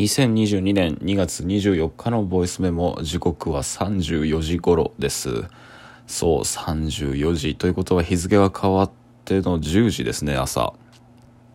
2022年2月24日のボイスメモ時刻は34時頃です。そう34時。ということは日付が変わっての10時ですね朝。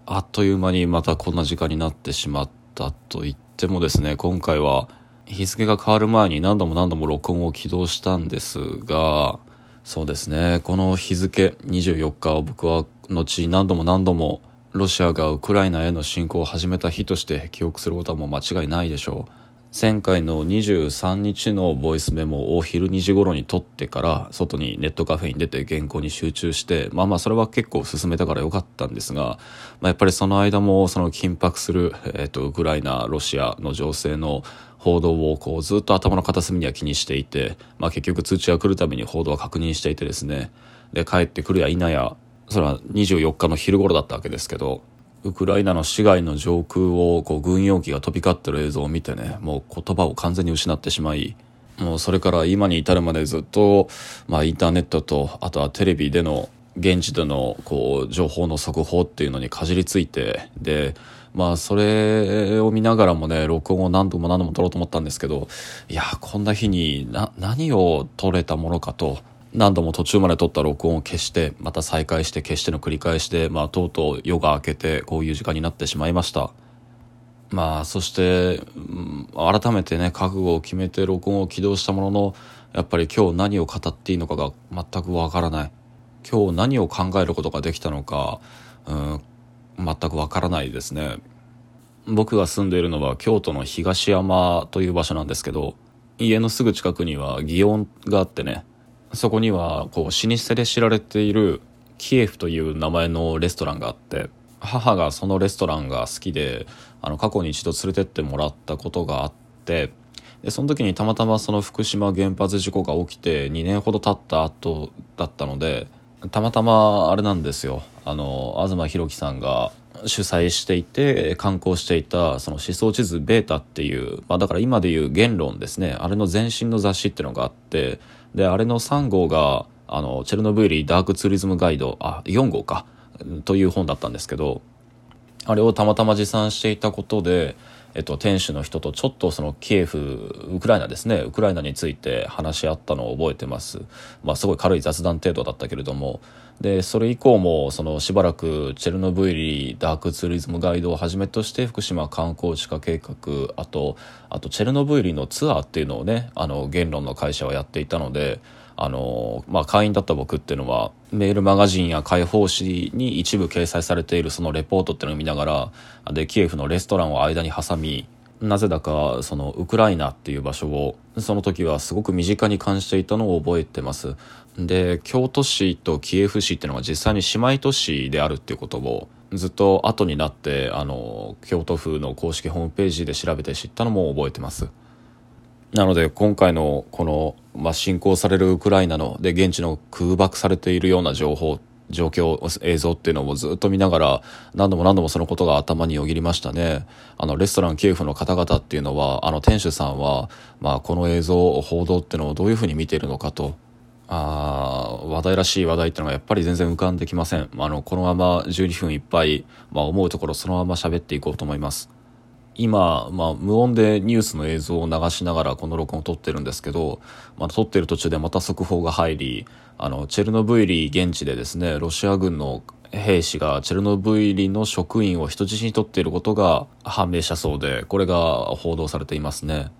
あっという間にまたこんな時間になってしまったと言ってもですね今回は日付が変わる前に何度も何度も録音を起動したんですがそうですねこの日付24日を僕は後何度も何度もロシアがウクライナへの侵攻を始めた日として記憶することはもう間違いないでしょう。前回の23日のボイスメモを昼2時頃に撮ってから外にネットカフェに出て原稿に集中してまあまあそれは結構進めたからよかったんですが、まあ、やっぱりその間もその緊迫する、えーと、ウクライナロシアの情勢の報道をこうずっと頭の片隅には気にしていて、まあ、結局通知が来るために報道は確認していてですね。で帰ってくるや否やそれは24日の昼頃だったわけですけどウクライナの市街の上空をこう軍用機が飛び交ってる映像を見てねもう言葉を完全に失ってしまいもうそれから今に至るまでずっと、まあ、インターネットとあとはテレビでの現地でのこう情報の速報っていうのにかじりついてでまあそれを見ながらもね録音を何度も何度も撮ろうと思ったんですけどいやこんな日にな何を撮れたものかと何度も途中まで撮った録音を消してまた再開して消しての繰り返しで、まあ、とうとう夜が明けてこういう時間になってしまいました。まあそして、うん、改めてね覚悟を決めて録音を起動したもののやっぱり今日何を語っていいのかが全くわからない。今日何を考えることができたのか、うん、全くわからないですね。僕が住んでいるのは京都の東山という場所なんですけど家のすぐ近くには祇園があってねそこにはこう老舗で知られているキエフという名前のレストランがあって母がそのレストランが好きであの過去に一度連れてってもらったことがあってでその時にたまたまその福島原発事故が起きて2年ほど経った後だったのでたまたまあれなんですよ。あの東博樹さんが主催していて刊行していたその思想地図ベータっていう、まあ、だから今でいう言論ですね。あれの前身の雑誌っていうのがあってであれの3号があのチェルノブイリダークツーリズムガイドあ4号かという本だったんですけどあれをたまたま持参していたことで、えっと、店主の人とちょっとそのキエフウクライナですね。ウクライナについて話し合ったのを覚えてます、まあ、すごい軽い雑談程度だったけれども。でそれ以降もそのしばらくチェルノブイリダークツーリズムガイドをはじめとして福島観光地化計画あとあとチェルノブイリのツアーっていうのをねあの言論の会社はやっていたのであの、まあ、会員だった僕っていうのはメールマガジンや解放誌に一部掲載されているそのレポートっていうのを見ながらでキエフのレストランを間に挟みなぜだかそのウクライナっていう場所をその時はすごく身近に感じていたのを覚えてます。で京都市とキエフ市っていうのが実際に姉妹都市であるっていうことをずっと後になってあの京都府の公式ホームページで調べて知ったのも覚えてます。なので今回のこの、まあ、侵攻されるウクライナので現地の空爆されているような情報状況映像っていうのをずっと見ながら何度も何度もそのことが頭によぎりましたね。あのレストランキエフの方々っていうのはあの店主さんは、まあ、この映像報道っていうのをどういうふうに見ているのかとあ話題らしい話題っていうのがやっぱり全然浮かんできません。あのこのまま12分いっぱい、まあ、思うところそのまま喋っていこうと思います。今、まあ、無音でニュースの映像を流しながらこの録音を撮ってるんですけど、まあ、撮ってる途中でまた速報が入りあのチェルノブイリ現地でですねロシア軍の兵士がチェルノブイリの職員を人質に取っていることが判明したそうでこれが報道されていますね。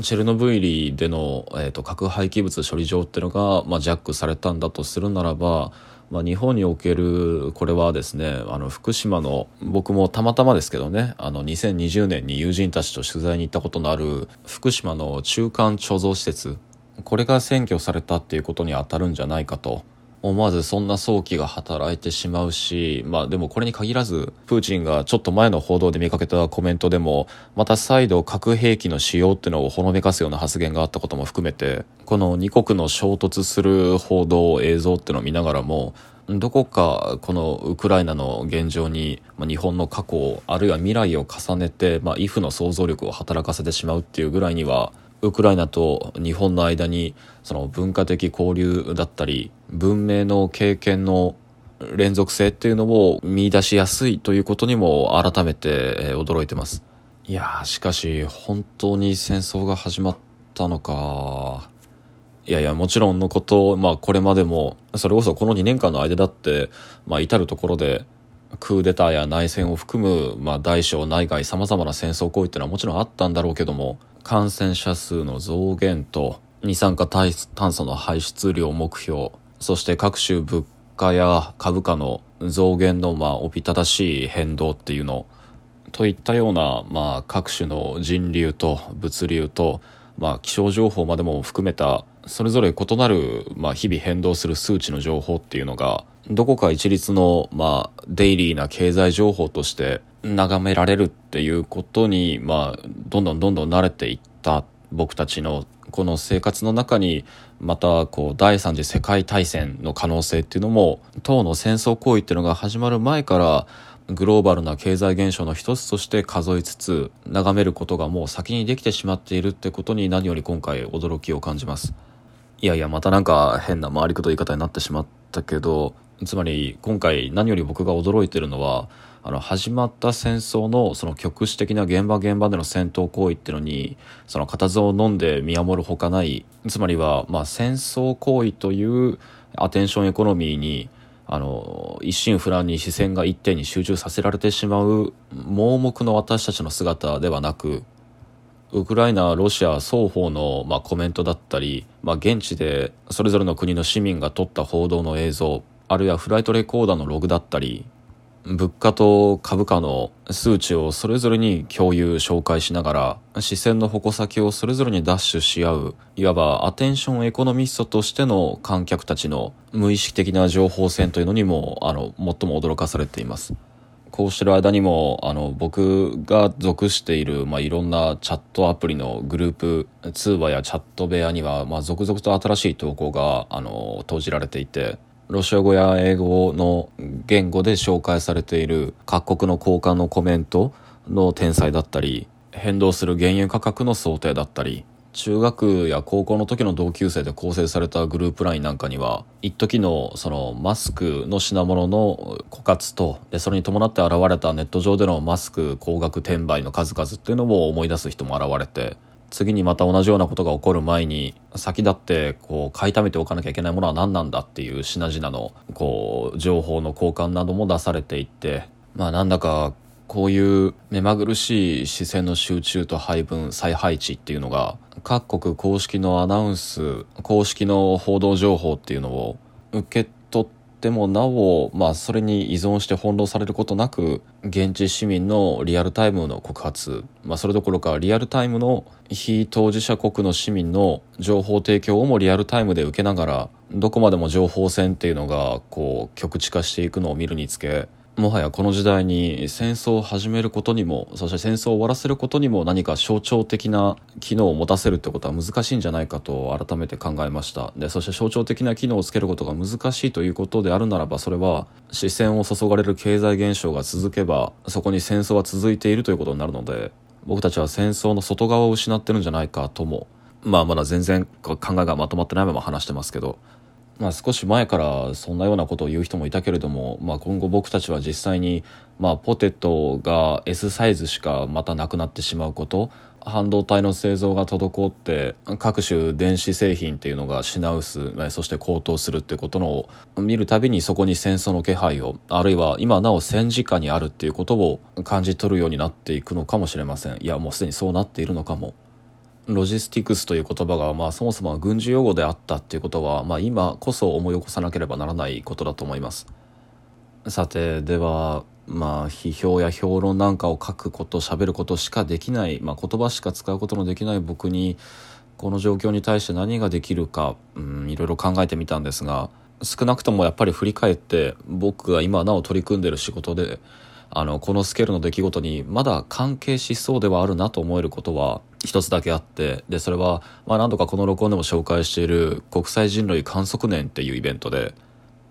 チェルノブイリでの、えーと、核廃棄物処理場っていうのが、まあ、ジャックされたんだとするならばまあ、日本におけるこれはですねあの福島の僕もたまたまですけどねあの2020年に友人たちと取材に行ったことのある福島の中間貯蔵施設これが占拠されたっていうことにあたるんじゃないかと思わずそんな早期が働いてしまうし、まあでもこれに限らず、プーチンがちょっと前の報道で見かけたコメントでも、また再度核兵器の使用っていうのをほのめかすような発言があったことも含めて、この2国の衝突する報道、映像っていうのを見ながらも、どこかこのウクライナの現状に、まあ、日本の過去あるいは未来を重ねて、まあ、イフの想像力を働かせてしまうっていうぐらいにはウクライナと日本の間にその文化的交流だったり文明の経験の連続性っていうのを見出しやすいということにも改めて驚いてます。いやーしかし本当に戦争が始まったのかいやいやもちろんのことまあこれまでもそれこそこの2年間の間だってまあ至る所でクーデターや内戦を含む、まあ、大小内外さまざまな戦争行為っていうのはもちろんあったんだろうけども感染者数の増減と二酸化炭素の排出量目標そして各種物価や株価の増減のまあおびただしい変動っていうのといったような、まあ、各種の人流と物流と、まあ、気象情報までも含めたそれぞれ異なる、まあ、日々変動する数値の情報っていうのがどこか一律の、まあ、デイリーな経済情報として眺められるっていうことに、まあ、どんどんどんどん慣れていった僕たちのこの生活の中にまたこう第三次世界大戦の可能性っていうのも党の戦争行為っていうのが始まる前からグローバルな経済現象の一つとして数えつつ眺めることがもう先にできてしまっているってことに何より今回驚きを感じます。いやいやまたなんか変な回りくどい言い方になってしまったけどつまり今回何より僕が驚いてるのはあの始まった戦争のその局地的な現場現場での戦闘行為っていうのにその固唾を飲んで見守るほかない。つまりはまあ戦争行為というアテンションエコノミーにあの一心不乱に視線が一点に集中させられてしまう盲目の私たちの姿ではなくウクライナ、ロシア双方の、まあ、コメントだったり、まあ、現地でそれぞれの国の市民が撮った報道の映像あるいはフライトレコーダーのログだったり物価と株価の数値をそれぞれに共有紹介しながら視線の矛先をそれぞれにダッシュし合ういわばアテンションエコノミストとしての観客たちの無意識的な情報戦というのにもあの最も驚かされています。こうしてる間にもあの僕が属している、まあ、いろんなチャットアプリのグループ通話やチャット部屋には、まあ、続々と新しい投稿があの投じられていてロシア語や英語の言語で紹介されている各国の交換のコメントの天才だったり変動する原油価格の想定だったり中学や高校の時の同級生で構成されたグループラインなんかには一時のそのマスクの品物の枯渇とでそれに伴って現れたネット上でのマスク高額転売の数々っていうのも思い出す人も現れて次にまた同じようなことが起こる前に先立ってこう買いためておかなきゃいけないものは何なんだっていう品々のこう情報の交換なども出されていってまあなんだかこういう目まぐるしい視線の集中と配分再配置っていうのが各国公式のアナウンス公式の報道情報っていうのを受けってもなお、まあ、それに依存して翻弄されることなく現地市民のリアルタイムの告発、まあ、それどころかリアルタイムの非当事者国の市民の情報提供をもリアルタイムで受けながらどこまでも情報戦っていうのがこう局地化していくのを見るにつけもはやこの時代に戦争を始めることにもそして戦争を終わらせることにも何か象徴的な機能を持たせるってことは難しいんじゃないかと改めて考えました。でそして象徴的な機能をつけることが難しいということであるならばそれは視線を注がれる経済現象が続けばそこに戦争は続いているということになるので僕たちは戦争の外側を失ってるんじゃないかともまあまだ全然考えがまとまってないまま話してますけどまあ、少し前からそんなようなことを言う人もいたけれども、まあ、今後僕たちは実際に、まあ、ポテトが S サイズしかまたなくなってしまうこと半導体の製造が滞って各種電子製品っていうのが品薄そして高騰するってことのを見るたびにそこに戦争の気配をあるいは今なお戦時下にあるっていうことを感じ取るようになっていくのかもしれませんいやもうすでにそうなっているのかも。ロジスティクスという言葉が、まあ、そもそも軍事用語であったっていうことは、まあ、今こそ思い起こさなければならないことだと思います。さてではまあ批評や評論なんかを書くこと喋ることしかできない、まあ、言葉しか使うことのできない僕にこの状況に対して何ができるか、うん、いろいろ考えてみたんですが少なくともやっぱり振り返って僕が今なお取り組んでる仕事であのこのスケールの出来事にまだ関係しそうではあるなと思えることは一つだけあってでそれは、まあ、何度かこの録音でも紹介している国際人類観測年っていうイベントで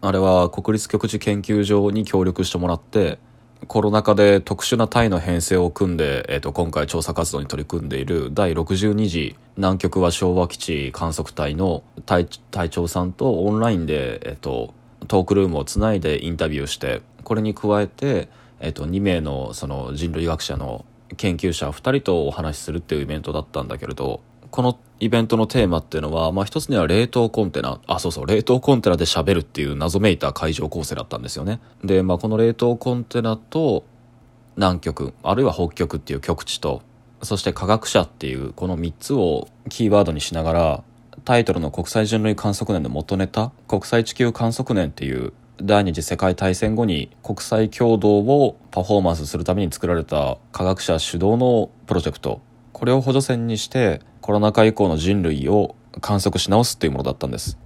あれは国立極地研究所に協力してもらってコロナ禍で特殊なタイの編成を組んで、えー、と今回調査活動に取り組んでいる第62次南極は昭和基地観測隊の隊長さんとオンラインで、えー、とトークルームをつないでインタビューしてこれに加えてえっと、2名のその人類学者の研究者2人とお話しするっていうイベントだったんだけれどこのイベントのテーマっていうのは、まあ一つには冷凍コンテナ。あ、そうそう、冷凍コンテナで喋るっていう謎めいた会場構成だったんですよね。で、まあこの冷凍コンテナと南極、あるいは北極っていう極地と、そして科学者っていうこの3つをキーワードにしながら、タイトルの国際人類観測年の元ネタ、国際地球観測年っていう第二次世界大戦後に国際共同をパフォーマンスするために作られた科学者主導のプロジェクト。これを補助線にしてコロナ禍以降の人類を観測し直すというものだったんです。